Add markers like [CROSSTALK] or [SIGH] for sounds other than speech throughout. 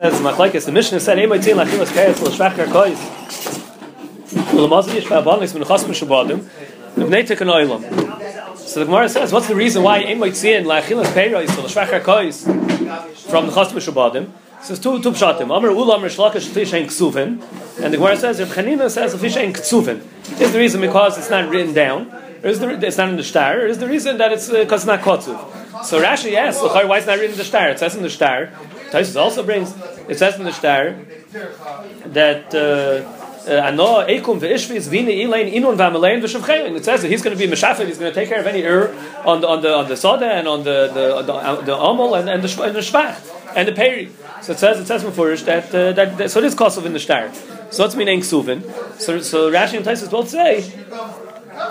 As Machlekes, the Mishnah said, "Emay tzin lachilas kayas l'shvacher kois." L'mazi yishva abanis min chasm shabadim, l'bnei tekan oilam. So the Gemara says, what's the reason why Emay tzin lachilas kayas l'shvacher kois from the chasm shabadim? So two two pshatim. Amar ula amar shlaka shlish ein ksuvin, and the Gemara says, Reb Chanina says l'fish ein ksuvin. Is the reason because it's not written down? Or is the, it's not in the star? Or is the reason that it's because uh, it's not kotzuv? So Rashi asks, why is not written in the star? It says in the star. Taisus also brings, it says in the star that uh, uh. It says that he's going to be meshafet. He's going to take care of any ur on the on the on the soda and on the the the, the amol and, and the and the shvach and the peri. So it says it says before that, uh, that, that so it is kosov in the star. So what's meaning ksuvin? So so Rashi and Taisus both say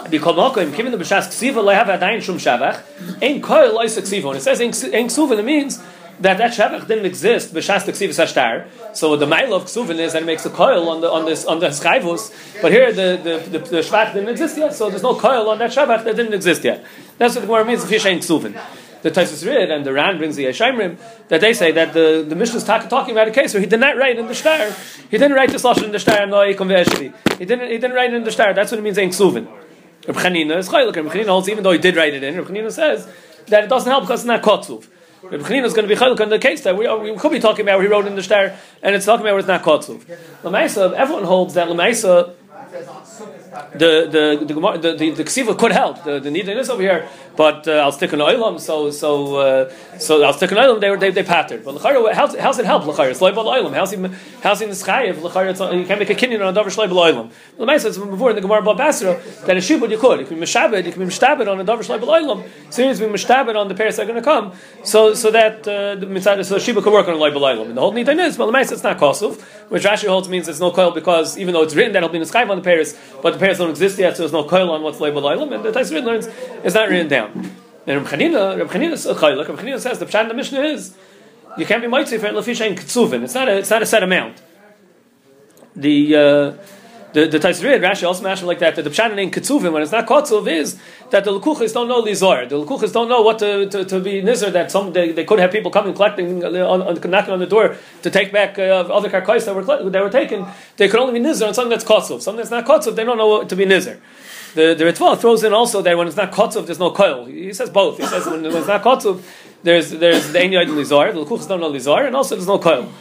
because Malcolm, given the b'shas ksiva, lo have shum shavach, ain't koil lois ksiva. It says ain't ksuvin, it means that that shavach didn't exist b'shas ksiva sashtar. So the mile of ksuvin is that it makes a coil on the on this on the schayvus. But here the the, the, the shvach didn't exist yet, so there's no coil on that shavach that didn't exist yet. That's what the Gemara means. Ain't ksuvin. The Taisus Rid and the Ran brings the Yeshayimrim that they say that the, the Mishnah is talking about a case where he did not write in the star. He didn't write the lashon in the star. No, he didn't. He didn't write it in the star. That's what it means. Ain't ksuvin. Reb Chanina is chaylik. Reb Chanina holds even though he did write it in. Reb Chanina says that it doesn't help because it's not kotzuv. Reb is going to be chaylik on the case that we, we could be talking about where he wrote in the star, and it's talking about where it's not kotzuv. Lamaisa, everyone holds that Lamaisa the the the the, the, the ksiva could help. The the need is over here, but uh, I'll stick an oilam. So so uh, so I'll stick an oilam. They they, they pattered. But l'chayr, how's, how's it help l'chayr? It's loibal oilam. How's he how's he in the sky chayiv l'chayr? You can't make a kinyan on a davar shloibal oilam. The ma'aseh says before in the gemara basra that a shibud you could. You can be mishabed. You can be mishtabed on a davar shloibal oilam. Soon as we mishtabed on the pairs are going to come, so so that uh, the so the shibud could work on a loibal oilam. And the whole need is, but the ma'aseh it's not kosov, which Rashi holds means it's no coil because even though it's written that it'll be mischayiv on the pairs, but the pairs don't exist yet, so there's no coil on what's labeled oilam, and the Taisrid learns it's not written down. And Reb Chanina, Reb Chanina Reb Chanina says the pshat in the Mishnah is you can't be mitzvah for lefish and ktsuvin. It's not a it's not a set amount. The uh, the the Taisrid Rashi also mentioned like that that the pshat in ktsuvin when it's not kotzuv is that the lukuchas don't know lizor. The lukuchas don't know what to, to, to be nizar that some they, they could have people coming collecting uh, on, on, knocking on the door to take back uh, other karkais that were that were taken. They could only be nizar on something that's kotzuv. Something that's not kotzuv, they don't know what to be nizar. The the Ritva throws in also that when it's not kotzuv, there's no coil. He says both. He says when, when it's not kotzuv, there's there's the enyoid lizar, the lukuchas don't know lizar, and also there's no coil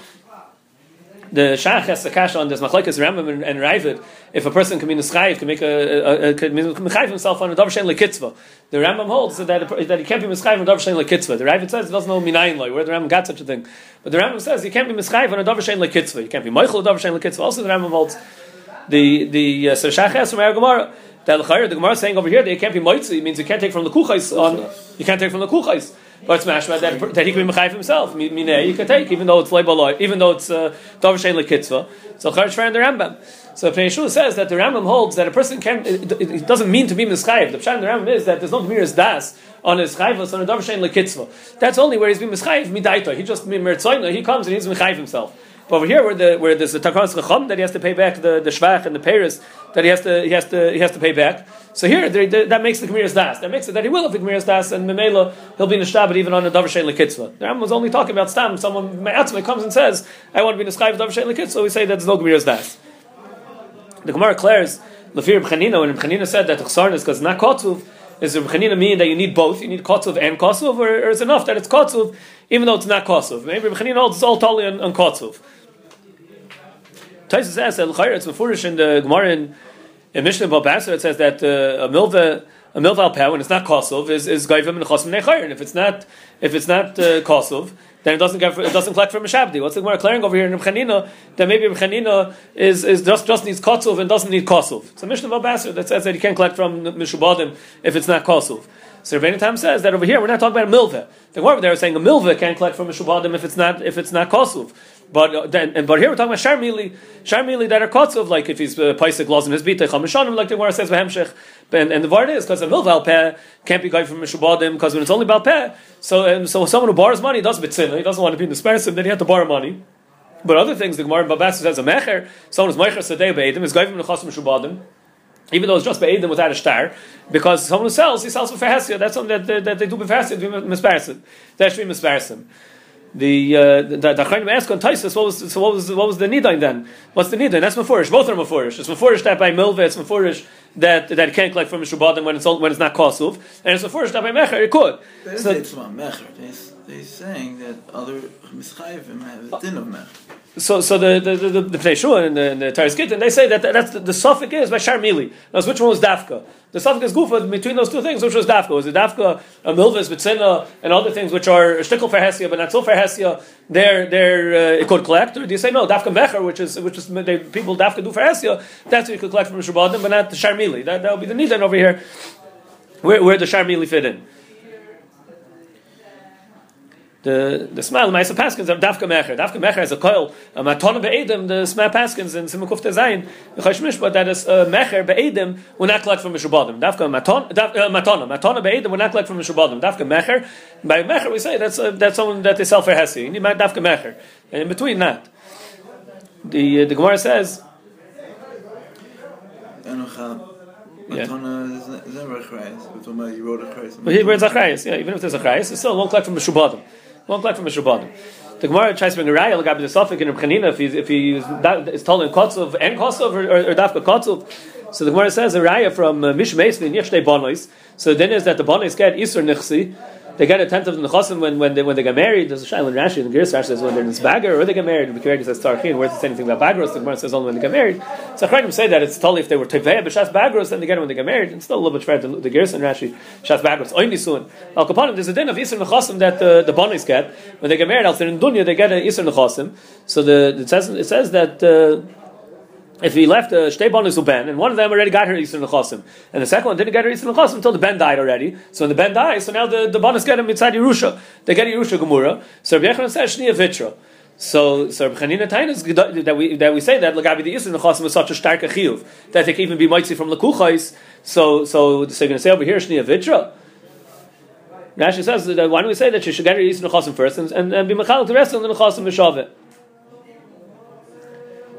the Shach has a kasha on this machlekes Rambam and, and Raavad. If a person can be nischayiv, can make a, a, a can himself on a davar shein lekitzva. The Rambam holds that that he can't be mischayiv on a davar shein lekitzva. The Raavad says it doesn't know minayin loy. Where the Rambam got such a thing, but the Rambam says you can't be mischayiv on a davar shein lekitzva. You can't be meichel a davar lekitzva. Also, the Rambam holds the the uh, so Shach has from Gemara that the Gemara is saying over here that you can't be moitzi. It means you can't take from the kuchais on. You can't take from the kuchais. But it's mashma that, that he can be mechayiv himself. Minei, you can take, even though it's leibaloi, even though it's uh, davar shein lekitzva. So chayiv shver the Rambam. So Pnei says that the Rambam holds that a person can. It, it, it doesn't mean to be mischayiv. The pshat the Rambam is that there's no gemiras das on his chayvus on a davar shein lekitzva. That's only where he's being mischayiv midaita. He just mertzoyna. He comes and he's mechayiv himself. But over here, where, the, where there's a takanas chacham that he has to pay back the, the shvach and the paris that he has to he has to he has to pay back. So here, that makes the Gemiras Das. That makes it that he will have the Gemiras Das, and Memela, he'll be in the Shtabit even on a Davar Shein Lekitzvah. The Ram was only talking about Stam. Someone, Me'atzme, comes and says, I want to be in the Sky of Shein Lekitzvah, we say that's no Gemiras Das. The Gemara declares, Lafir B'chanina, when B'chanina said that Chsarn is because not Kotzuv, is the B'chanina mean that you need both? You need Kotzuv and Kotzuv, or, or is enough that it's Kotzuv, even though it's not Kotzuv? Maybe B'chanina holds all totally on, on Kotzuv. Taisus says that L'chayr, it's Mefurish in the Gemara in in Mishnah Babasar, it says that uh, a milva a milva al when it's not kosov is is goyim and chosim nechayrin. If it's not if it's not uh, kosov, then it doesn't get it doesn't collect from a shabdi. What's the Gemara declaring over here in Rechanina that maybe Rechanina is is just just needs kosov and doesn't need kosov. It's a Mishnah Babasar that says that you can't collect from mishubadim if it's not kosov. So Rabbeinu Tam says that over here we're not talking about a milva. The Gemara there is saying a milva can't collect from a mishubadim if it's not if it's not kosov. But uh, then, and, but here we're talking about sharmili, sharmili that are of like if he's uh, paisik laws in his bita chamishanim, like the Gemara says v'hemshech, and, and the word is because a milval peh can't be going from mishubadim because when it's only about peh, so and so someone who borrows money does bitzina, he doesn't want to be in the sparsim, then he had to borrow money. But other things, the Gemara in Babas says a mecher, someone who's mecher sadei be'edim is going from the chasim mishubadim. Even though it's just be'edim without a star, because someone who sells, he sells for fehesia. That's something that, that, that they do befehesia, misparsim. That should be misparsim. the uh, the Chayim ask on Taisus, what was so what was what was the nidain then? What's the nidain? That's mafurish. Both are mafurish. It's mafurish that by milva. It's mafurish that that can't collect from Mishubadim when it's when it's not kosuv, and it's mafurish that by mecher it could. They So- say it's about mecher. They they're saying that other mischayivim have a din of mecher. So, so the the the, the and the, and the Gittin, they say that that's the, the suffix is by Sharmili. Now, which one was Dafka? The suffix is Gufa between those two things. Which was Dafka? Was it Dafka, a Milvis, Bitzina, and other things which are shtickle for Hesia, but not so for Hesia? They're they're uh, it could collect, or do you say no? Dafka Mecher, which is which is they, people Dafka do for Hesia, that's what you could collect from Shabbatim, but not the Sharmili. That that would be the Nidan over here. Where where the Sharmili fit in? The the smile Maisa Paskins are Dafka Mecher. Dafka Mecher is a coil. A matona be'edim, the smile Paskins in Simukuf Tezayin, the Chash Mishpat, that is uh, Mecher be'edim, will not collect from Mishubadim. Dafka maton, daf, uh, matona. Matona be'edim will not collect from Mishubadim. Dafka Mecher. By Mecher we say that's uh, that's someone that they sell for Hesi. You need Dafka Mecher. And in between that, the uh, the Gemara says. Yeah. Matana is never a chrayas. We're talking about you wrote a chrayas. But it's yeah, even if there's Achrayas, it still won't collect from Mishubadim. Won't collect from Mishubadim. The Gemara tries to bring a raya, like the Suffolk in Rebchanina, if he if he is that- is told in Kotzov and Kotzov or, or, or Dafka Kotzov. So the Gemara says a raya from uh, Mishmeis in Yeshtei Bonois. So then is that the Bonois get Isur Nichsi. They get a tenth of the Nechosim when, when, they, when they get married. There's a Shail in Rashi, and the Girs Rashi says when they're in Zbagar or they get married. The Kirik says Tarchin. Where does it say anything about Bagros? The Gemara says only when they get married. So Achranim say that it's totally if they were Tevei B'Shas Bagros, then they get it when they get married. It's still a little bit fair to the Girs and Rashi, Shas Bagros. Oini soon. Al Kapanim, there's a din of Isur Nechosim that uh, the Bonis get. When they get married, else they're in Dunya, they get an Isur Nechosim. So the, it, says, it says that. Uh, if he left a shtei bonus ben, and one of them already got her Yisr Nechosim, and the second one didn't get her Yisr Nechosim until the Ben died already. So when the Ben dies, so now the, the bonus get him inside Yerusha. They get Yerusha Gemura. So Rabbi Yechon says Shnia Vitra. So, so Rabbi Chanina Tainas that we that we say that Lagabi the Yisr Nechosim is such a stark chiyuv that they can even be mitzi from Lakuchais. So, so so you're going to say over here Shnia Vitra. Rashi says that uh, why don't we say that you should get her Yisr Nechosim first and, and, and be machal the rest of the Nechosim Mishaveh.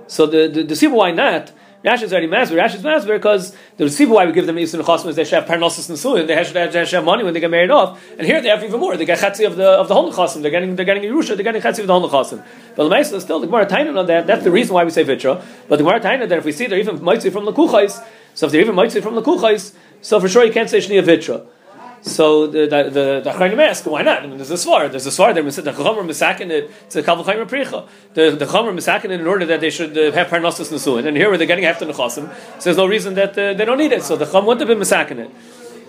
So the the, the Siba why not? Rashi is already masber. Rashi is masber because the Siba why we give them Yisrael Chosm is they should have parnosis and. They they, have, they should have money when they get married off. And here they have even more. They get chatzi of the of the whole Chosm. They're getting they're getting Yerusha. They're getting chatzi of the whole Chosm. But the still the Gemara Taina on that. That's the reason why we say Vitra. But the Gemara Taina that if we see they're even mitzi from the Kuchais, so if they're even mitzi from the Kuchais, so for sure you can't say Shnia Vitra. So the the the, the ask why not? I mean, there's a svar. There's a svar. There the Chomer misakin it. It's a kaval Chayim pricha. The the Chomer misakin it in order that they should uh, have parnassus nesuin. And here where they're getting after nechasim, so there's no reason that uh, they don't need it. So the Chum wouldn't have been misakin it.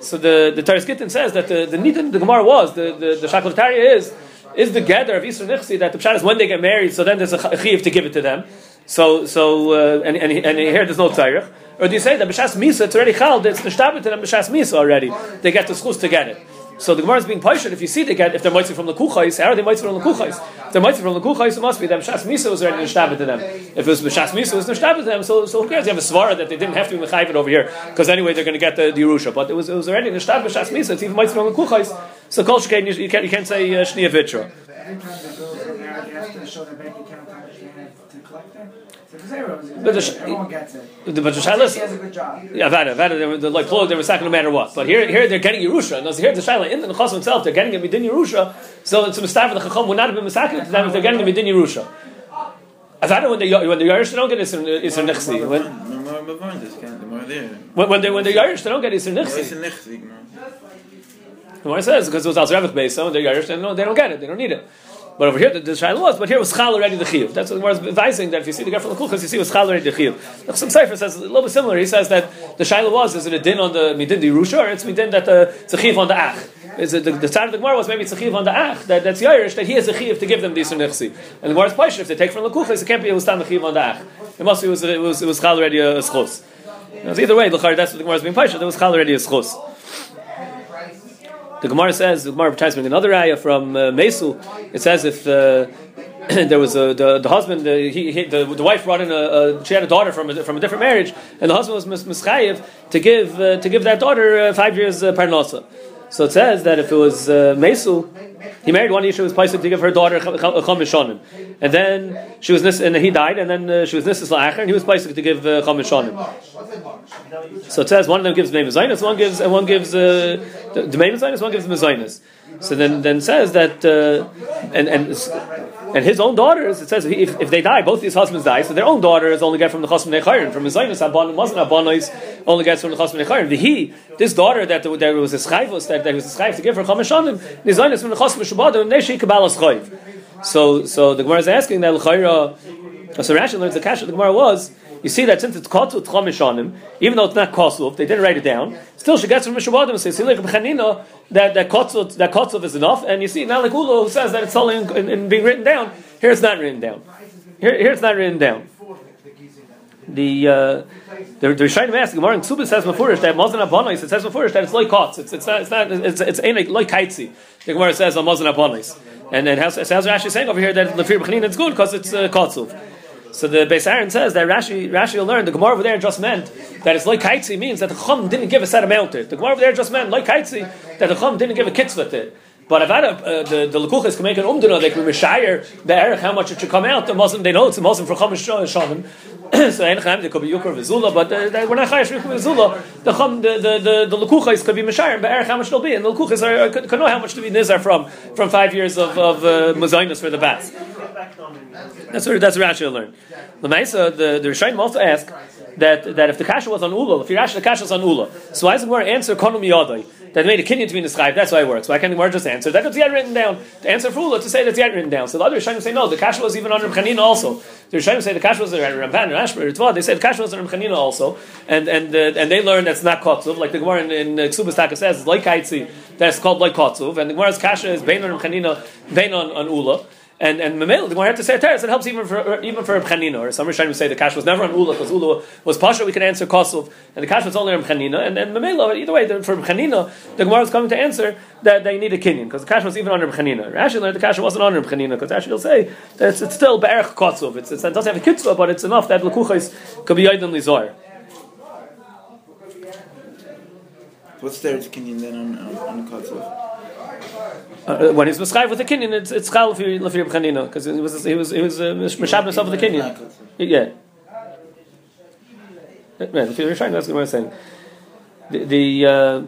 So the the Taris Gittin says that the the need the Gemara was the the the Shaklataria is is the gather of Yisra Nichsi that the pshat is when they get married. So then there's a chiv to give it to them. So so uh, and, and and here there's no tzarich. Or do you say that b'shas misa it's already chal? It's nishtabit them b'shas misa already. They get the schus to get it. So the Gemara is being patient. If you see they get if they're mitzvah from the kuchais, how are they mitzvah from the kuchais? If they're mitzvah from the kuchais, it must be them b'shas misa was already nishtabit to them. If it was b'shas misa, it was nishtabit to them. So so who cares? You have a svara that they didn't have to be mechayvet over here because anyway they're going to get the, the Yerusha. But it was it was already nishtabit b'shas misa. It's even mitzvah from the kuchais. So kol you, you can't you can't say uh, shnia vitra. Have to it. So if zero, it's But the zero. sh- everyone gets it. But the He shaila has a good job. Yeah, Vada, Vada, they were they're like clothes, they were sacking no matter what. But here, here they're getting Yerusha. And here the Shaila, in the Nechas himself, they're getting it within Yerusha. So it's a mistake the Chacham would not have been misakin to them if they're getting it within Yerusha. Vada, when they when they're they don't get Isser Isser Nechsi. When, more Mavon, this. The more there. when, when, they, when they're Irish, they don't get Isser It's a Nechsi. nechzik, no. The Gemara says, because it was Al Zerevich based, so when they're Irish, they don't get it, they don't need it. But over here, the, the Shaila was, but here was Chal already the Chiyuv. That's what the is advising, that if you see the guy from the Kuchas, you see was Chal already the Chiyuv. Some Sefer says a little bit similar. He says that the Shaila was, is it a din on the Midin di Rusha, or it's Midin that the, it's a Chiyuv on the Ach? Is it the, the of the Gemara was maybe Chiyuv on the Ach, that, that's Yairish, that he has a Chiyuv to give them the Nechsi. And the Gemara's Paisha, if they take from the Kuchas, it can't be, it was stand the Chiyuv on the Ach. It must be, it was, it was, it was Chal already a, Schos. Either way, that's what the Gemara is being Paisha, there was Chal already a Schos. The Gemara says, the Gemara tries to another ayah from uh, Mesul. It says if uh, [CLEARS THROAT] there was a, the, the husband, uh, he, he, the, the wife brought in a, a, she had a daughter from a, from a different marriage, and the husband was mis- mischayev to give uh, to give that daughter uh, five years uh, parnasa. So it says that if it was uh, he married one Yisha was Paisik to give her daughter Chamishonim. And then she was nis- and he died, and then uh, she was Nisis La'acher, and he was Paisik to give uh, Chamishonim. So it says one of them gives Meimazinus, one gives and one gives uh, the Meimazinus, one gives Mazinus. So then, then says that, uh, and and and his own daughters. It says if, if they die, both these husbands die, so their own daughters only get from the chasm nechayim. From his zaynus abonis only gets from the chasm nechayim. The he, this daughter that there was a schayvus that there was a schayv to give her chamashanim, the zaynus from the chasm shabadim neshi kabbalas chayv. So so the Gemara is asking that l'chayra. So Rashi learns the kasha the Gemara was you see that since it's kotzu tchamishanim, even though it's not kosov, they didn't write it down. Still, she gets from Mishabadim and says, "Like b'chanina, that that kotzu that kotzu is enough." And you see now, like Ulo who says that it's only in, in, in, being written down. Here, it's not written down. Here, here it's not written down. The uh, the Rishayim ask Gemara in Ksubah says Mefurish that Mazan Abonis it says Mefurish that it's like kotz. It's it's not it's not it's it's ain't like kaitzi. The Gemara says on Mazan Abonis. And then how's, how's Rashi saying over here that Lefir B'chanina it's good because it's uh, kotzuv. So the Beis Aaron says that Rashi Rashi learned the Gemara over there just meant that it's like kaitzi means that the Chum didn't give a set amount to it. The Gemara over there just meant like kaitzi that the Chum didn't give a kitzvah to it. But if I, uh, the the Lekuchas can make an umdana, they can mishayir the erech how much it should come out. The Muslim they know it's a Muslim for Chumash Shalom. [CLEARS THROAT] so Einachem there could be Yukar v'Zula, but uh, we're not chayish Yukar v'Zula. The Chum the the the, the Lekuchas could be mishayir but erech how much they'll be, and the Lekuchas are, could, could know how much to be nizar from from five years of of uh, for the bats. That's what that's what Rashi learned. The Maisa, the the Rishayim also ask that that if the kasha was on Ula, if Rashi the kasha was on Ula, so why doesn't the answer Konum Yadai? That made a kinyan to be described. That's why it works. Why can't Gemara just answer that it's yet written down? The answer for Ula to say that's yet written down. So the other Rishonim say no. The kasha was even on Chanina also. The Rishayim say the kasha was on Ramban, Rashba, Ritva. They said the kasha was on Chanina also, and and uh, and they learned that's not kotzuv. Like the Gemara in, in uh, Ksubas Taka says, it's like kaitzi. That's called like kotzuv, and the Gemara's kasha is bein on Chanina, bein on, on Ula. And and Mamel, the Gemara had to say a teres. It helps even for even for Chanina. Or some Rishonim say the cash was never on Ula because Ula was pasha. We can answer Kosov, and the cash was only on Chanina. And then Mamel, either way, for Chanina, the Gemara was coming to answer that they need a kinyan because the cash was even under Chanina. Rashi learned the cash wasn't under Chanina because Rashi will say that it's, it's still Be'erch Kosov. It's, it's, it doesn't have a kitzvah, but it's enough that Lekuchais could be Yaidim Lizor. What's there to kinyan then on on, on? Uh, when he's mischayiv with the kinyan, it's it's chal lefir lefir b'chanina because he was he was he was uh, mishab himself with the kinyan. Yeah. Man, if you're trying, that's what I'm saying. The, the uh,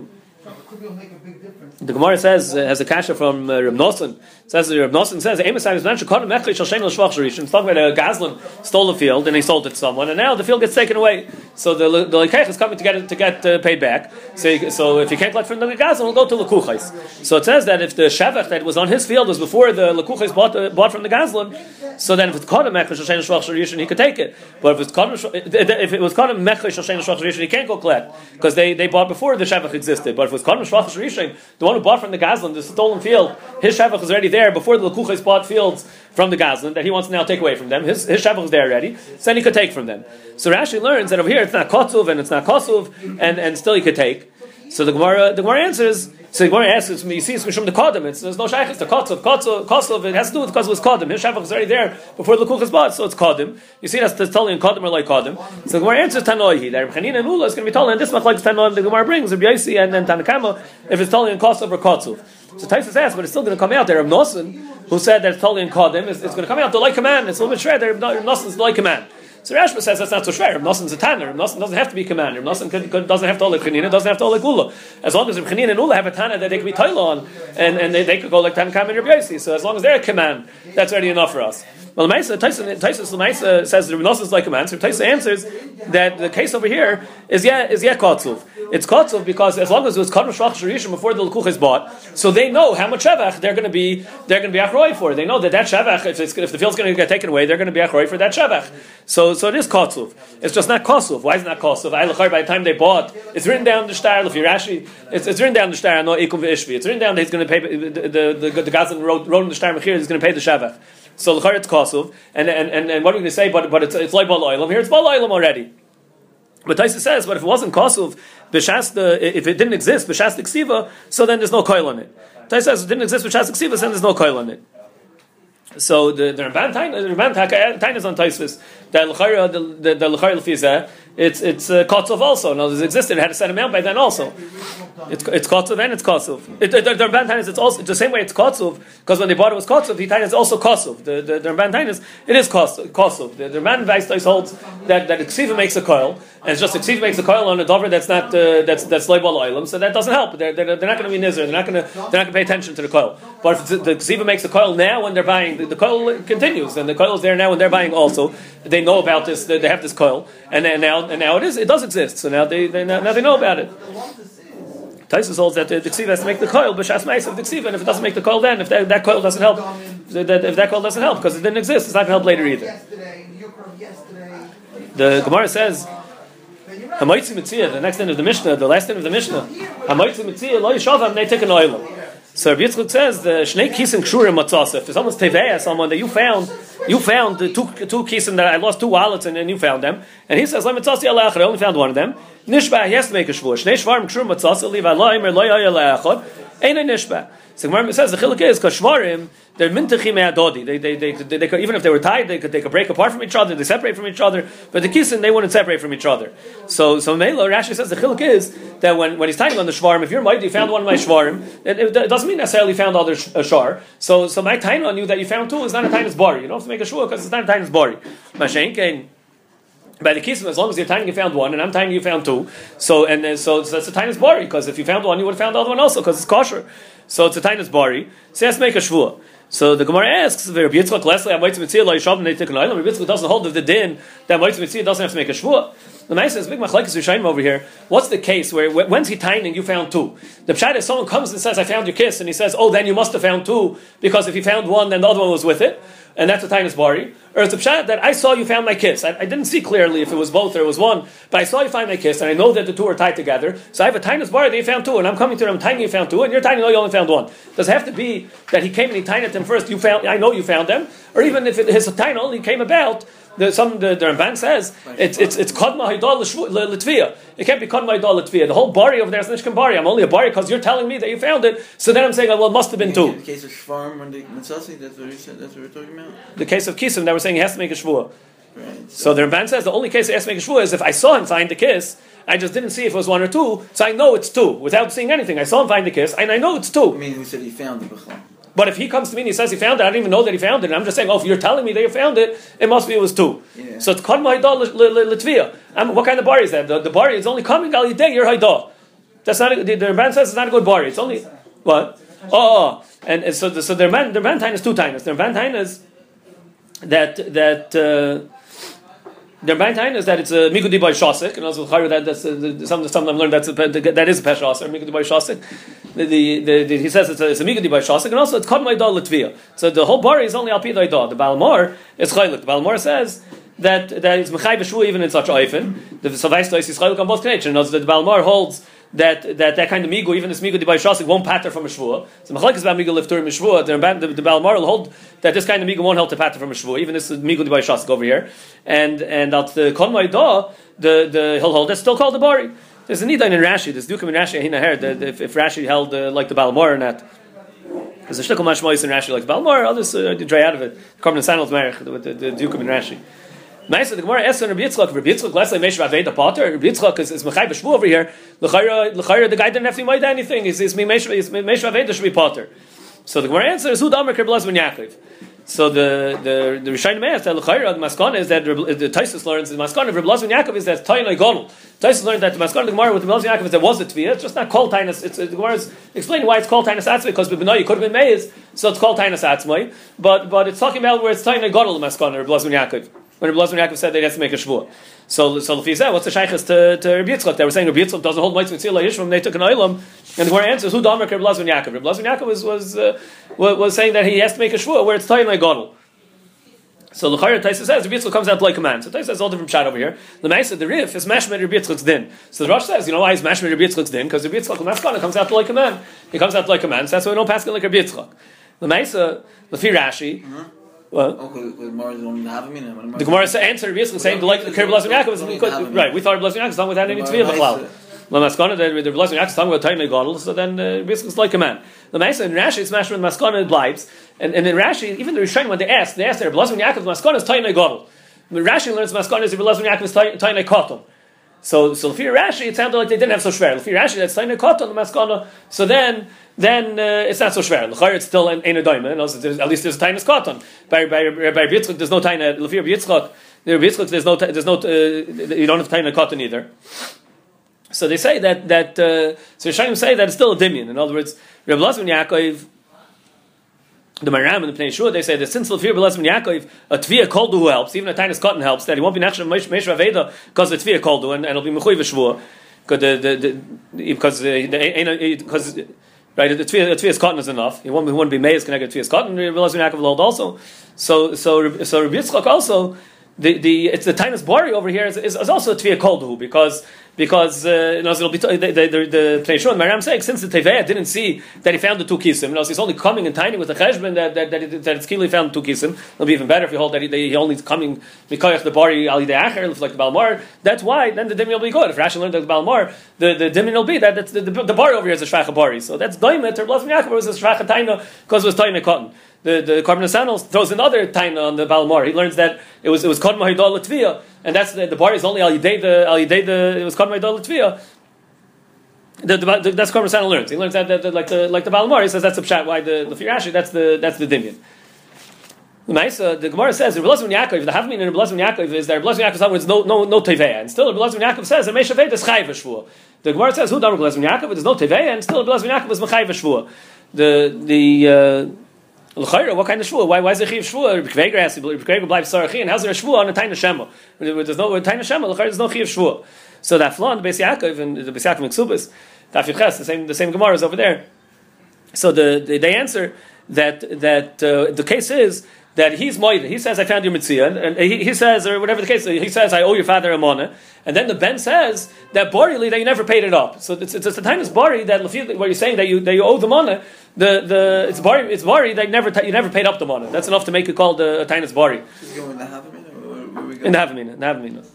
the Gemara says uh, has a kasha from uh, Reb Nosson. Says Reb Nosson says Amos is mentioned. Kodim Mechli Shal Shem L'Shvach Sharish. It's talking about a Gazlan stole a field and he sold it to someone, and now the field gets taken away. So the the Lekech is coming to get to get uh, paid back. So, so if you can't collect from the Gazlan, we'll go to Lekuchais. So it says that if the Shevach that was on his field was before the Lekuchais bought uh, bought from the Gazlan, so then if it's Kodim Mechli Shal Shem L'Shvach Sharish, he could take it. But if it's Kodim if it was Shal Shem L'Shvach he can't go collect because they, they bought before the Shevach existed. But if it was The one who bought from the Gazlan, the stolen field, his Shevach is already there before the Lekuchais bought fields from the Gazlan that he wants to now take away from them. His, his is there already, so then he could take from them. So Rashi learns that over here it's not Kotzuv and it's not Kosuv, and, and still he could take. So the Gemara, the Gemara answers, so the Gemara asks, you see, it's from the Kodim, it's, there's no Shaykh, it's the Kotzuv, Kotzuv, Kotzuv, it has to do with was Kodim. His Shevach is already there before the Lekuchas bought, so it's Kodim. You see, that's, that's in Kodim or like Kodim. So the Gemara answers Tanoihi, that Chanin and Ula is going to be told, and this much like Tanoim the Gemara brings, Rabbi Yaisi and then Tanakama, if it's totally in Kotzuv or Kotzuv. So Taisus asks, but it's still going to come out there. Rav Nosson, who said that it's totally in Kodim, it's, it's going to come out the like command. It's a little bit shred. Rav Nosson's the like command. So Rashba says that's not so shver. Rav a tanner. Rav Nosson doesn't have to be commander. Rav Nosson doesn't have to like Chanina, doesn't have to like Ula. As long as Rav and Ula have a tanner that they can be toil on, and, and they, they could go like Tanakam and Yossi. So as long as they're a command, that's already enough for us. Well, the Tyson, Tyson says Rav Nosson is like a man. So Tyson answers that the case over here is yet is yet kotzuv. It's kotzuv because as long as it was kaddish shvach sharishim before the lukuch is bought, so they know how much shevach they're going to be they're going to be achroi for. They know that that shevach if, if the field's going to get taken away, they're going to be achroi for that shevach. So so it is kotzuv. It's just not kotzuv. Why is it not kotzuv? By the time they bought, it's written down the star. If you're actually, it's, it's written down the star. No ikum v'ishvi. It's written down that he's going to pay the the the, the Gazan wrote, wrote in the star mechir. He's going to pay the shevach. So l'chayr it's kosov, and, and, and, and what are we going to say? But but it's it's like bal oilam here. It's bal oilam already. But Taisa says, but if it wasn't kosov, if it didn't exist b'shas ksiva, so then there's no coil on it. Taisa says it didn't exist b'shas ksiva, then there's no coil on it. So the the Ramban Tain is on Taisus that l'chayra the the, the l'chayra it's it's uh, Kotzov also. Now this existed, it had a set amount by then also. It's it's Kotzov and it's Kotzov. It, the, the, the Ramban Tain it's also the same way it's Kotzov because when they bought it was Kotzov. The Tain is also Kotzov. The the, the Ramban Tain it is Kotzov. The, the Ramban holds that that Ksiva makes a coil and it's just the ksiva makes a coil on a dover that's not uh, that's that's label oilam, so that doesn't help. They're, they're, they're not going to be nizer. They're not going to they're not going to pay attention to the coil. But if the, the makes the coil now when they're buying, the, the coil continues, and the coil is there now when they're buying also. They know about this. They, they have this coil, and then now and now it is it does exist. So now they, they now they know about it. Taisus holds that the, ksiva has to make the coil, but shas of the ksiva, and if it doesn't make the coil, then if that, that coil doesn't help, that, if that coil doesn't help because it didn't exist, it's not going to help later either. The Gemara says. Hamaitzi Mitzia, the next end of the Mishnah, the last end of the Mishnah. Hamaitzi Mitzia, lo they take an oil. So Rabbi Yitzchak says the shnei kisim kshurim matzasa. If someone's teveya, someone that you found, you found the two two kisim that I lost two wallets and, then you found them, and he says mitzasi alachad. I only found one of them. Nishba, he has to make a shvur. Shnei shvarim kshurim matzasa leave alayim or loy alachad. A nishba. So Gemara says the chiluk is because shvarim they're mintachim adodi. They, they, they, they, they even if they were tied, they could they could break apart from each other. They separate from each other. But the kisim they wouldn't separate from each other. So so Melo Rashi says the chiluk is that when, when he's tying on the shvarim, if you're mighty, you found one of my shvarim, it, it, it doesn't mean necessarily found other sh- uh, shar. So so my tying on you that you found two is not a tiny bari. You don't have to make a shua because it's not a tiny bari. Mashenkein by the kisim, as long as you're tying, you found one, and I'm tiny, you found two. So and uh, so, so that's a tiny bari because if you found one, you would have found the other one also because it's kosher. So it's a tiny bari. So make a shvua. So the Gemara asks, Rabbi Yitzchak, to Rabbi Yitzchak doesn't hold of the din that Rabbi Yitzchak doesn't have to make a shvua. The Maisa is big machlekes Rishayim over here. What's the case where when's he tying you found two? The pshat is someone comes and says, I found your kiss, and he says, oh, then you must have found two because if he found one, then the other one was with it, and that's a tainis bari. Or it's a pshat that I saw you found my kiss. I, I, didn't see clearly if it was both or it was one, but I saw you find my kiss, and I know that the two are tied together. So I have a tainis bari that you found two, and I'm coming to them, I'm tying you found two, and you're tying, no, oh, you only found one. Does it have to be that he came and he tied them first? You found, I know you found them, or even if it, his time only came about the, some the, the Ramban says it's it's it's kodma litvia. It can't be kodma litvia. The whole bari over there is nishkan bari. I'm only a bari because you're telling me that you found it. So then I'm saying, oh, well, it must have been two. The case of Shfarm when the Mitzasi, that's what he said. That's what we're talking about. The case of kisim that we're saying he has to make a shvua. Right. So, the Ramban says the only case he has to make a shvua is if I saw him find the kiss. I just didn't see if it was one or two, so I know it's two without seeing anything. I saw him find the kiss, and I know it's two. I mean, we said he found the before. But if he comes to me and he says he found it, I don't even know that he found it. And I'm just saying, oh, if you're telling me that you found it, it must be it was two. Yeah. So it's kon haida litvia. What kind of bar is that? The, the bar is only coming al yidei your haida. That's not a, the, the Ramban says it's not a good bar. It's only what? Oh, oh. and, and so the, so their man their man is two times. Their man is that that. Uh, their main time is that it's a mikudi by shasik, and also that that's uh, some some I've learned that's a, that is a pesha aser mikudi by shasik. The, the, the, he says it's a, it's mikudi by shasik, and also it's kod ma'idah litvia. So the whole bari is only al pidah The balmor is chaylik. The balmor says that that it's mechay even in such oifen. The savais is chaylik on both connection. The balmor holds that that that kind of migu, even this migu by shasik, won't patter from a shvua. So machlek is about migu liftur mishvua. The the, the Balmar will hold that this kind of migu won't help to patter from a shvua. Even this migu by shasik over here, and and at the kon da the the he'll hold that's still called the bari. There's a need in Rashi. There's dukem in Rashi hinaher if, if Rashi held uh, like the Balmar or not. There's a shtickle mashmois in Rashi like Balmar. Others uh, dry out of it. Carbon and Sanal's marich with the, the, the dukem in Rashi. Nice. The Gemara asks Rabbi Yitzchak. Rabbi Yitzchak, let's say Mesh Raveda Potter. Rabbi Yitzchak is, is Mechai B'Shvu over here. L'chayra, the guy didn't have to make anything. He's, he's Mesh Raveda should be Potter. So the Gemara answers, Who Damer Kerbelaz Ben Yaakov? So the the the Rishayim asked that l'chayra the maskana is that the Taisus learns the maskana of Rabbi Ben Yaakov is that Tainai Gonel. Taisus learned that the maskana of the Gemara with Rabbi Yaakov is that was a tviyah. It's just not called Tainus. It's the Gemara is explaining why it's called Tainus Atzmai because Bibinoi could have been Meis, so it's called Tainus Atzmai. But but it's talking about where it's Tainai Gonel the maskana of Rabbi Ben Yaakov when Rabbi Yaakov said they had to make a shvur. So, so said, what's the shaykhs to, to Rabbi Yitzchak? They were saying Rabbi Yitzchak doesn't hold mitzvah tzila yishvam. They took an oilam, and the Gemara answers, who damer Rabbi Yaakov? Rabbi Yaakov was was, uh, was saying that he has to make a shvur where it's tayin like godel. So the Chayr Taisa says Rabbi Yitzchak comes out like a man. So Taisa says all different shot over here. The Maisa, the Rif is Mashmed Rabbi Yitzchak's din. So the Rosh says, you know why he's Mashmed Rabbi Yitzchak's din? Because Rabbi Yitzchak Maskana comes out like a man. He comes out like a man. So that's why we don't pass like Rabbi Yitzchak. The Maisa, the Rashi. Mm-hmm. What? Oh, because Gemara don't have a meaning. The Gemara answered basically saying the like the Kirib Blessing Yaakov is right. We thought Blessing Yaakov is talking without any tzviyah b'chlal. Lamaskana, the, the blessing Yaakov is talking about Taimei Gadol, so then uh, basically it's like a man. The Maisa in Rashi, it's Mashma and Maskana blibes, and, and in Rashi, even the Rishonim when they asked, they asked their blessing Yaakov Maskana is Taimei Gadol. Rashi learns Maskana is blessing Yaakov is Taimei Kotom. So, so Lefir Rashi, it sounded like they didn't have so shver. Lefir Rashi, that's Taina the Maskana. So then, then uh, it's not so shver. L'chayr, it's still in a diamond. At least there's a Taina Katan. By by by there's no Taina. Lefir Yitzchak, Yitzchak, there's no there's no uh, you don't have Taina Katan either. So they say that that uh, so Yishayim say that it's still a dimion. In other words, Reb Lazman Yaakov the Maram and the Pnei Shua, they say that since the fear Lefir Belezim Yaakov, a Tviyah Koldu who helps, even a Tainus Cotton helps, that he won't be Nachshav Meshra Veda because of Tviyah Koldu, and, and it'll be Mechuy Veshvua, because the, the, the, because uh, the, because right the Tviyah Cotton is enough. He won't, he won't be Meis connected to Tviyah Cotton. Belezim Yaakov also. So so so Rabbi Yitzchak also the, the it's the Tainus Bari over here is, is, is also a Tviyah Koldu because because uh, you know, it'll be t- the the the, the Pnei Maram saying since the Teveya didn't see that he found the two kisim, you know, he's only coming and tiny with the cheshbon that that, that, that it's clearly found two kisim. It'll be even better if you hold that he, he only coming mikoyach the bari ali de acher like the balmar. That's why then the dimin will be good. If Rashi learned that the balmar, the the dimin will be that that's the, the, the bari over here is a shvacha bari. So that's doimet or blas Yaakov was a shvacha taina because it was taina cotton the the Korban Nesanel's throws another taina on the Balmar. He learns that it was it was Haidol Latvia, and that's the, the bar is only Al Yidei the Al Yidei the it was Kodma Haidol Latvia. The, the, that's Korban Nesanel learns. He learns that, that, that, like the like the Balmar. He says that's the pshat. Why the the Firashi? That's the that's the Dimyan. The Maisa, the Gemara says, the Belazim Yaakov, the Havmin and Belazim Yaakov is there. Belazim Yaakov is no no no teveya, and still the Belazim Yaakov says the Meisha Veda is chayv shvua. The Gemara says who done Belazim Yaakov? There's no teveya, and still the Belazim Yaakov is mechayv shvua. The the uh, L'chayra, what kind of shvua? Why, why is it chiv shvua? Kveiger has to Kveiger bleibt sarachi, and how's there a shvua on a tiny shema? There's no tiny shema. L'chayra, there's no chiv shvua. So that flaw in the Beis Yaakov and the Beis Yaakov the same the same Gemara is over there. So the, the they answer that that uh, the case is that he's moida. He says, "I found your mitzvah," and he, he, says, or whatever the case, he says, "I owe your father a money." And then the Ben says that barily that you never paid it up. So it's, it's, it's the time is bari that where you're saying that you that you owe the money. The the it's bari it's bari that you never you never paid up the money. That's enough to make it called a, a tainus bari. In the Havamina. In the Havamina, in the Havamina.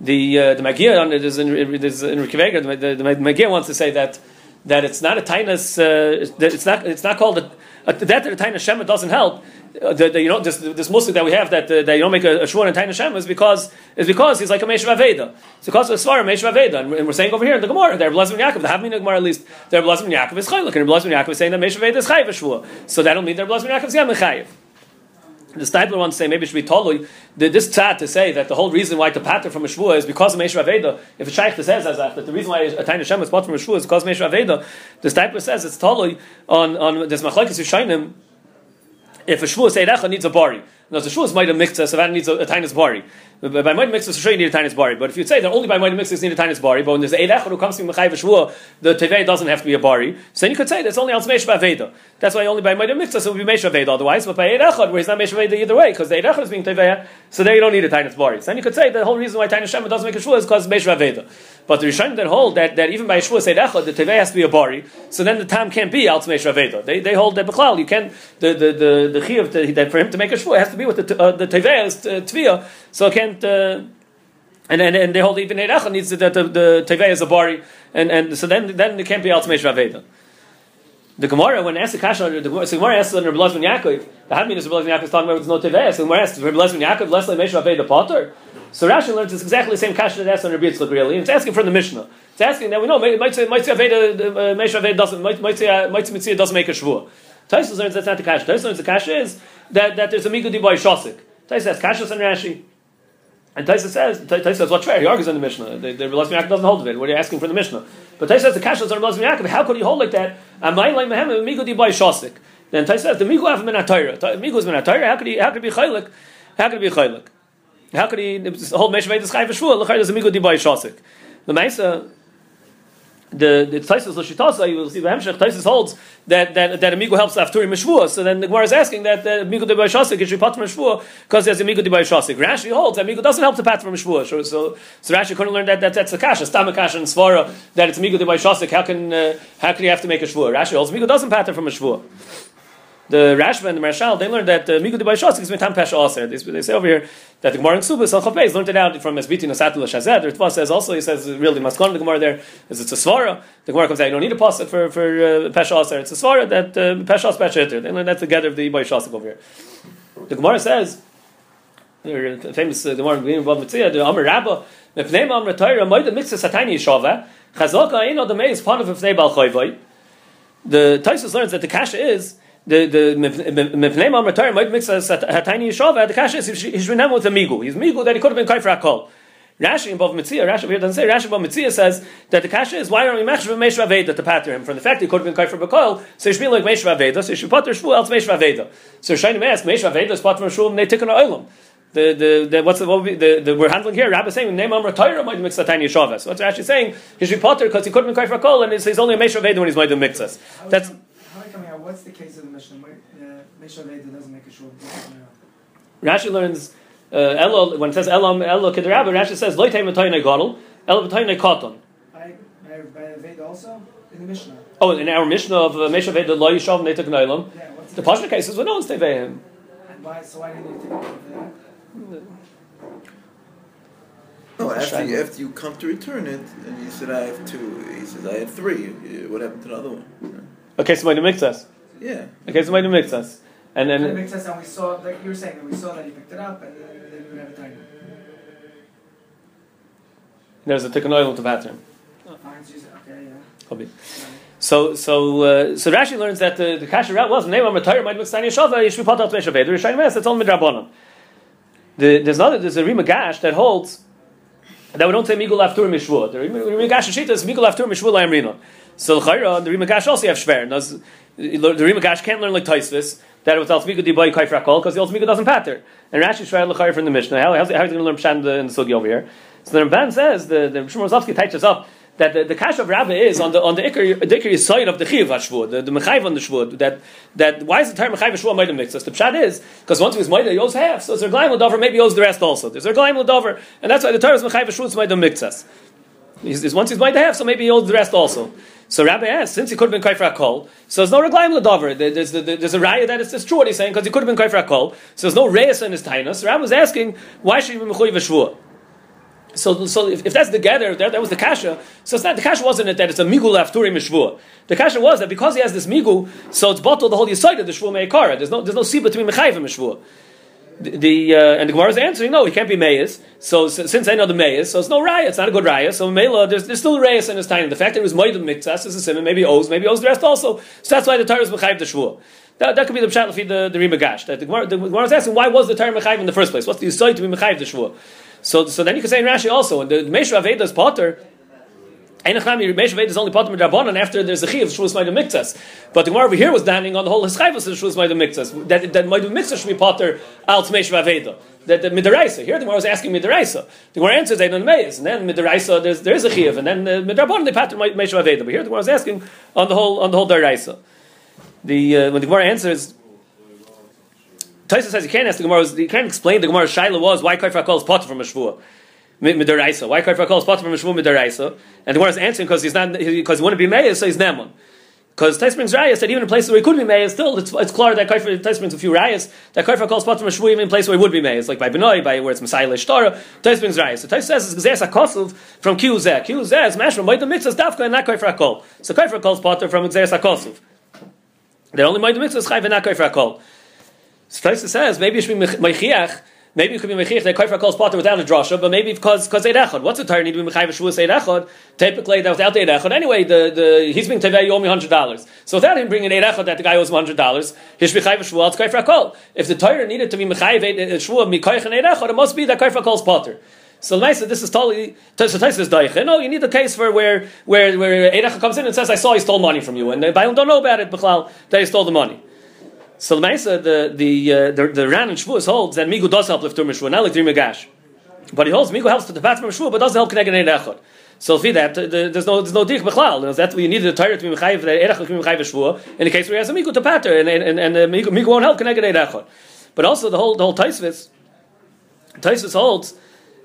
The uh, the Magia on it is in is in Rikivega. The, the, the Magia wants to say that that it's not a tainus. Uh, it's not it's not called a, a that the tainus shema doesn't help the, the, you know this this muslim that we have that that you don't make a, a shvuah in Taina Shem is because is because he's like a Meshav Aveda. It's because of Svarim Meshav Aveda, and we're saying over here in the Gemara, there Blazim Yaakov, the Havmin Gemara at least, there Blazim Yaakov is Chaylik, and Blazim Yaakov is saying that Meshav Aveda is Chayiv shvuah. So that'll mean that Blazim Yaakov is Yam Chayiv. The Steipler wants to say maybe it should be totally this tzad to say that the whole reason why to pattern from a shvuah is because of Meshav Aveda. If a shaykh says as that, that the reason why a Taina Shem is bought from a shvuah is because of Meshav Aveda, the Steipler says it's totally on on this Machlekes Yishainim if a shvuah seirecha needs a bari. Now, the shvuah might have mixed so that needs a, a tiny bari. By might mixed, sure you need a tiny bari. But if you say that only by might mixed need a tiny bari, but when there's a eirecha who comes to mechayv shvuah, the tevei doesn't have to be a bari. So then you could say that's only al mesh. That's why only by might mixed it would be mesh veda otherwise. But by eirecha, where he's not mesh veda either way, because the eirecha is being tevei, so there you don't need a tiny bari. So then you could say the whole reason why tiny shema doesn't make a shvuah is because mesh veda. But the Rishonim that hold that, that even by Shvuah Seidecha, the Tevei has to be a Bari, so then the time can't be Al Shaveda. They, they hold that Bechlal, you can, the, the, the, the Chiv, that for him to make a Shvuah, has to be with the, uh, the Tevei, is uh, Tviyah, so it can't, uh, and, and, and they hold even Eirecha needs that the, the, the Tevei is a Bari, and, and so then, then it can't be Al Tzmei Shaveda. The Gemara, when asked the Kasha, the Gemara, so Gemara asks under Rabbi Yaakov, the Hadmin is Rabbi Yaakov is talking about there's no Tevei, so Gemara asks, Rabbi Yaakov, less like Mesh Raveda Potter? So Rashi learns it's exactly the same kasha that asked on Rabbi Yitzchak really, and it's asking from the Mishnah. It's asking that we know might say might say Aveda Mesh Aveda doesn't might say Mitzvah doesn't make a shvur. Taisus learns that's not the kasha. Taisus learns the kasha is that, that there's a migudi by shosik. Taisus says kasha and Rashi. And Taisa says, Taisa says, what's fair? He argues on the Mishnah. The, the Rabbi Yaakov doesn't hold of it. What are you asking for the Mishnah? But Taisa says the kasha is on Rabbi Yaakov. How could he hold like that? Amay like mehem migudi by shosik. Then Taisa says the migu have minatayra. Migu is minatayra. How could he? How could he be chaylik? How could he be chaylik? How could he hold Meshvei the Chai V'Shvua? L'chayr there's a Migu Dibai Shosik. The Maisa, the the Taisus L'Shitasa, you will see the Hemshech, Taisus holds that, that, that Amigo helps after Meshvua. So then the Gemara is asking that the Amigo Dibai Shosik is Ripat from Meshvua because there's Amigo Dibai Shosik. Rashi holds that Amigo doesn't help to pat from Meshvua. So, so, so Rashi couldn't learn that, that that's the Kasha, Stam Kasha and Svara, that it's Amigo Dibai Shosik. How can, uh, how can you have to make a Shvua? Rashi holds Amigo doesn't pattern from Meshvua the Rashba and the Marshal, they learned that uh, Migu de Baishos is Mitam Pesha Aser. They say over here that the Gemara in Subas on Chafez learned it out from Esbiti Nasatul Shazed. The says also, he says, really, Maskon, the Gemara there is it's a Svara. The Gemara comes out, you don't need a pasuk for, for uh, Pesha Aser. It's a Svara that uh, Pesha Pesha They learned that together of the Baishos over here. The Gemara says, the famous uh, one in Bava Metzia, the Amr Rabba, Mepnei Amr Torah, Moed Mixer Satani Yeshava, Chazaka the Meis part of Mepnei Bal Chayvai. The Taisus learns that the kasha is the the Mepnei Amr Torah Moed Mixer Satani Yeshava. The kasha is he's renam with a migu. He's migu that he could have been kai for a call. Rashi in Bava Metzia, Rashi here doesn't say. Rashi in Bava Metzia says that the kasha is why are we mechshav Meshra Veda to patter him from the fact he could have been kai for Bakol, so he should be like Meshra Veda, so he should patter Shvu else Meshra Veda. So Shainim asked Meshra Veda is patter from Shvu they took an oilam the, the, the what's the, what we, the, the we're handling here? Rabbi saying name Amra Torah might mix a tiny Yeshavas. What's actually saying? He should be potter because he couldn't be for kol, and he's only a Meshav Veda when he's might mixes. That's how are you? What's the case of the Mishnah? Meshav Veda doesn't make a shul. Rashi learns uh, Elo when it says Elam Elo Kedarabba. Rashi says Loy Taim Toyne Gadol Elo Toyne Koton. By by by Veda also in the Mishnah. Oh, in our Mishnah of uh, Meshav Veda Lo Yishav Neitak Noilam. Yeah, The Pashna case is when no one's Tevehim. And why? So why didn't you take it that? No, after you, after you come to return it, and you said I have two. He says I have three. What happened to the other one? Okay, so mix us. Yeah. Okay, so mix us. And And it then makes sense. And we saw, like you were saying, that we saw that he picked it up, and then they didn't have a time. there's a Tikkun Oil to so said, okay, yeah. So so uh, so Rashi learns that the the kasher route was name of Matayr might mix tiny Yeshava. You should be part of Meshav Veda. Rishayim It's only midrabanan. The, there's another, there's a Ri Migash that holds that we don't say Migul Aftur Mishvua. The Ri Migash Shita is Migul Aftur Mishvua Layamrina. So the Chayra, the Ri Migash also have Shver. The Ri Migash can't learn like Taisvis that it was Al Tmigu Dibai Kai Frakol because the Al Tmigu doesn't patter. And Rashi Shver Lechayra from the Mishnah. How, how's, how are you going to learn Pshat in the, the Sugi over here? So the Ramban says, the, the Shmuel touches up that the, the kash of Rabbi is on the on the ikar the side of the chiv hashvud, the, the mechayiv on the shvud. That that why is the term mechayiv shvud mix? The pshat is because once he was he owes half. So there's a gleim ladover, maybe he owes the rest also. There's a gleim ladover, and that's why the term is mechayiv shvud made mixas. He's, once he's made half, so maybe he owes the rest also. So Rabbi asks, since he could have been kaifer kol, so there's no reglaim ladover. There's, there's, a raya that it's, it's true what he's saying because he could have been kaifer kol. So there's no reyes in his tainus. So Rabbi was asking, why should he be mechuyev shvua? So, so if, if that's the gather, that, that was the kasha. So it's not the kasha wasn't it that it's a migul afturim mishvua. The kasha was that because he has this migul, so it's bottled the whole yisoid of the shvua meikara. There's no there's no siba between mechayv and. The, the uh, and the Gemara is answering, no, he can't be mayas. So, so since I know the mayas, so it's no raya. It's not a good raya. So mela, there's, there's still rayas in his time. The fact that it was moedim miktas is a simon. Maybe owes, maybe owes the rest also. So that's why the Torah is mechayv the shvua. That, that could be the pshat the the Ri Migash. That the Gemara, the Gemara is asking, why was the Torah mechayv in the first place? What's the yisoid to be mechayv the shvua? So, so then you can say in Rashi also, the Meshra Aveda is Potter. Einachami Meshra Aveda is only Potter Midrabanan after there's a Chi of Shvus Maida Miktas. But the Gemara over here was standing on the whole Hischayvus of Shvus Maida Miktas. That, that Maida Miktas should be Potter Alt Meshra Aveda. That, that Midaraisa. Here the Gemara was asking Midaraisa. The Gemara answers Einon Meis. And then Midaraisa, there's, there is a Chiv. And then uh, Midrabanan, they Potter Meshra Aveda. But here the Gemara was asking on the whole, on the whole Daraisa. The, uh, when the Gemara answers, Taisa says you can't ask the Gemara. You can't explain the Gemara. Shaila was why Kaifra calls potter from a shvua midaraisa. Why Kaifra calls potter from a shvua midaraisa? And the one is answering because he's not because he wouldn't be meya, so he's nemun. Because Tais brings rayas that even in places where he could be meya, still it's, it's clear that Kaifra Tais brings a few rayas that Kaifra calls potter from a shvua even in places where he would be meya. It's like by Benoi, by where it's Messiah Leshtara. Tais brings rayas. So Tais says it's Gzeres Akosov from Kiuzeh. Kiuzeh is mashma Moed the mitzvahs dafka and not Kaifra call. So Kaifra calls potter from Gzeres Akosov. They're only Moed the mitzvahs chayv and not Kaifra call. So Taisa says maybe it should be meichiach. Maybe it could be mechiach that kaifer calls potter without a drasha, but maybe because because eidachod. What's the Torah need to be mechayiv shvuas eidachod? Typically, that without the eidachod, anyway, the, the he's being tevei you owe me hundred dollars. So without him bringing echad that the guy owes him hundred dollars, he's mechayiv shvuas kaifer call. If the Torah needed to be mechayiv shvuah mikoich and eidachod, it must be that kaifer calls potter. So nice this is totally so Taisa is daiche. No, you need the case for where where where eidachod comes in and says, "I saw he stole money from you," and the Bible don't know about it, Bechlal, that he stole the money. So the the the uh, the, the Ran and Shavuos holds that Migu does help lift Mishvua, not like Dri Megash. But he holds Migu helps to the path from Mishvua, but doesn't help connect an Echad. So for that, the, there's no there's no dich bechlal. That's why you need the Torah to be mechayiv the erech to be mechayiv shvua. In the case where he has a migu to pater, and and and, and uh, migu, won't help connect erech. But also the whole the whole Taisvis, Taisvis holds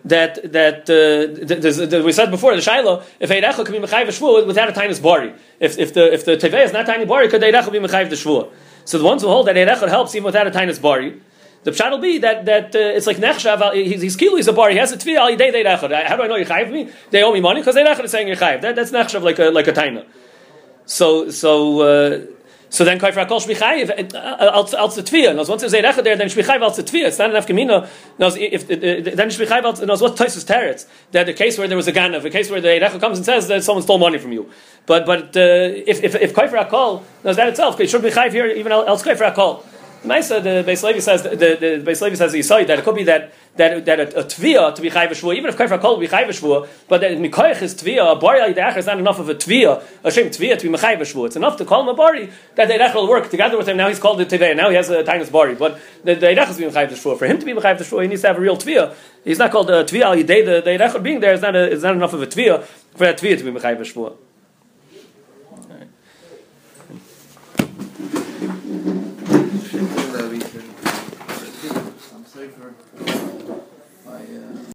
that that uh, the, the, we said before the shaila if eirecha can be mechayiv shvua without a tiny bari. If if the if the tevei is not tiny bari, could eirecha be mechayiv the shvua? So the ones who hold that Erechad helps even without a tiny bari, the pshat will be that that uh, it's like nechshav. He's, he's kilo. He's a bar. He has a tvi al yidei Erechad. How do I know you chayiv me? They owe me money because Erechad is saying you're chayiv. That, that's nechshav like a like a taina. So so. Uh, So then Kaifra Kol Shmichayev uh, uh, als als the. Now once there's a Recha there, then Shmichayev als the Tvia. It's not enough Gemina. Now if uh, then Shmichayev als knows what Tosus teretz that the case where there was a Ganav, a case where the Recha comes and says that someone stole money from you. But but uh, if if if Kaifra Kol knows that itself, it should be Chayiv here even else Kaifra Kol. Maisa, the Beis Levi says the, the Beis Levi says the Yisai that it could be that that that a, a tvia to be chayv shvua, even if kafir kol be chayv shvua, but that mikoyach is tvia, a bari like is not enough of a tvia, a shem tvia to be mechayv shvua. It's enough to call him a bari that the eidach will work together with him. Now he's called the tvia. Now he has a tiny bari, but the, the eidach is being chayv shvua. For him to be mechayv shvua, he needs to have a real tvia. He's not called a tvia al yidei. The the being there is not a, is not enough of a tvia for that tvia to be mechayv shvua.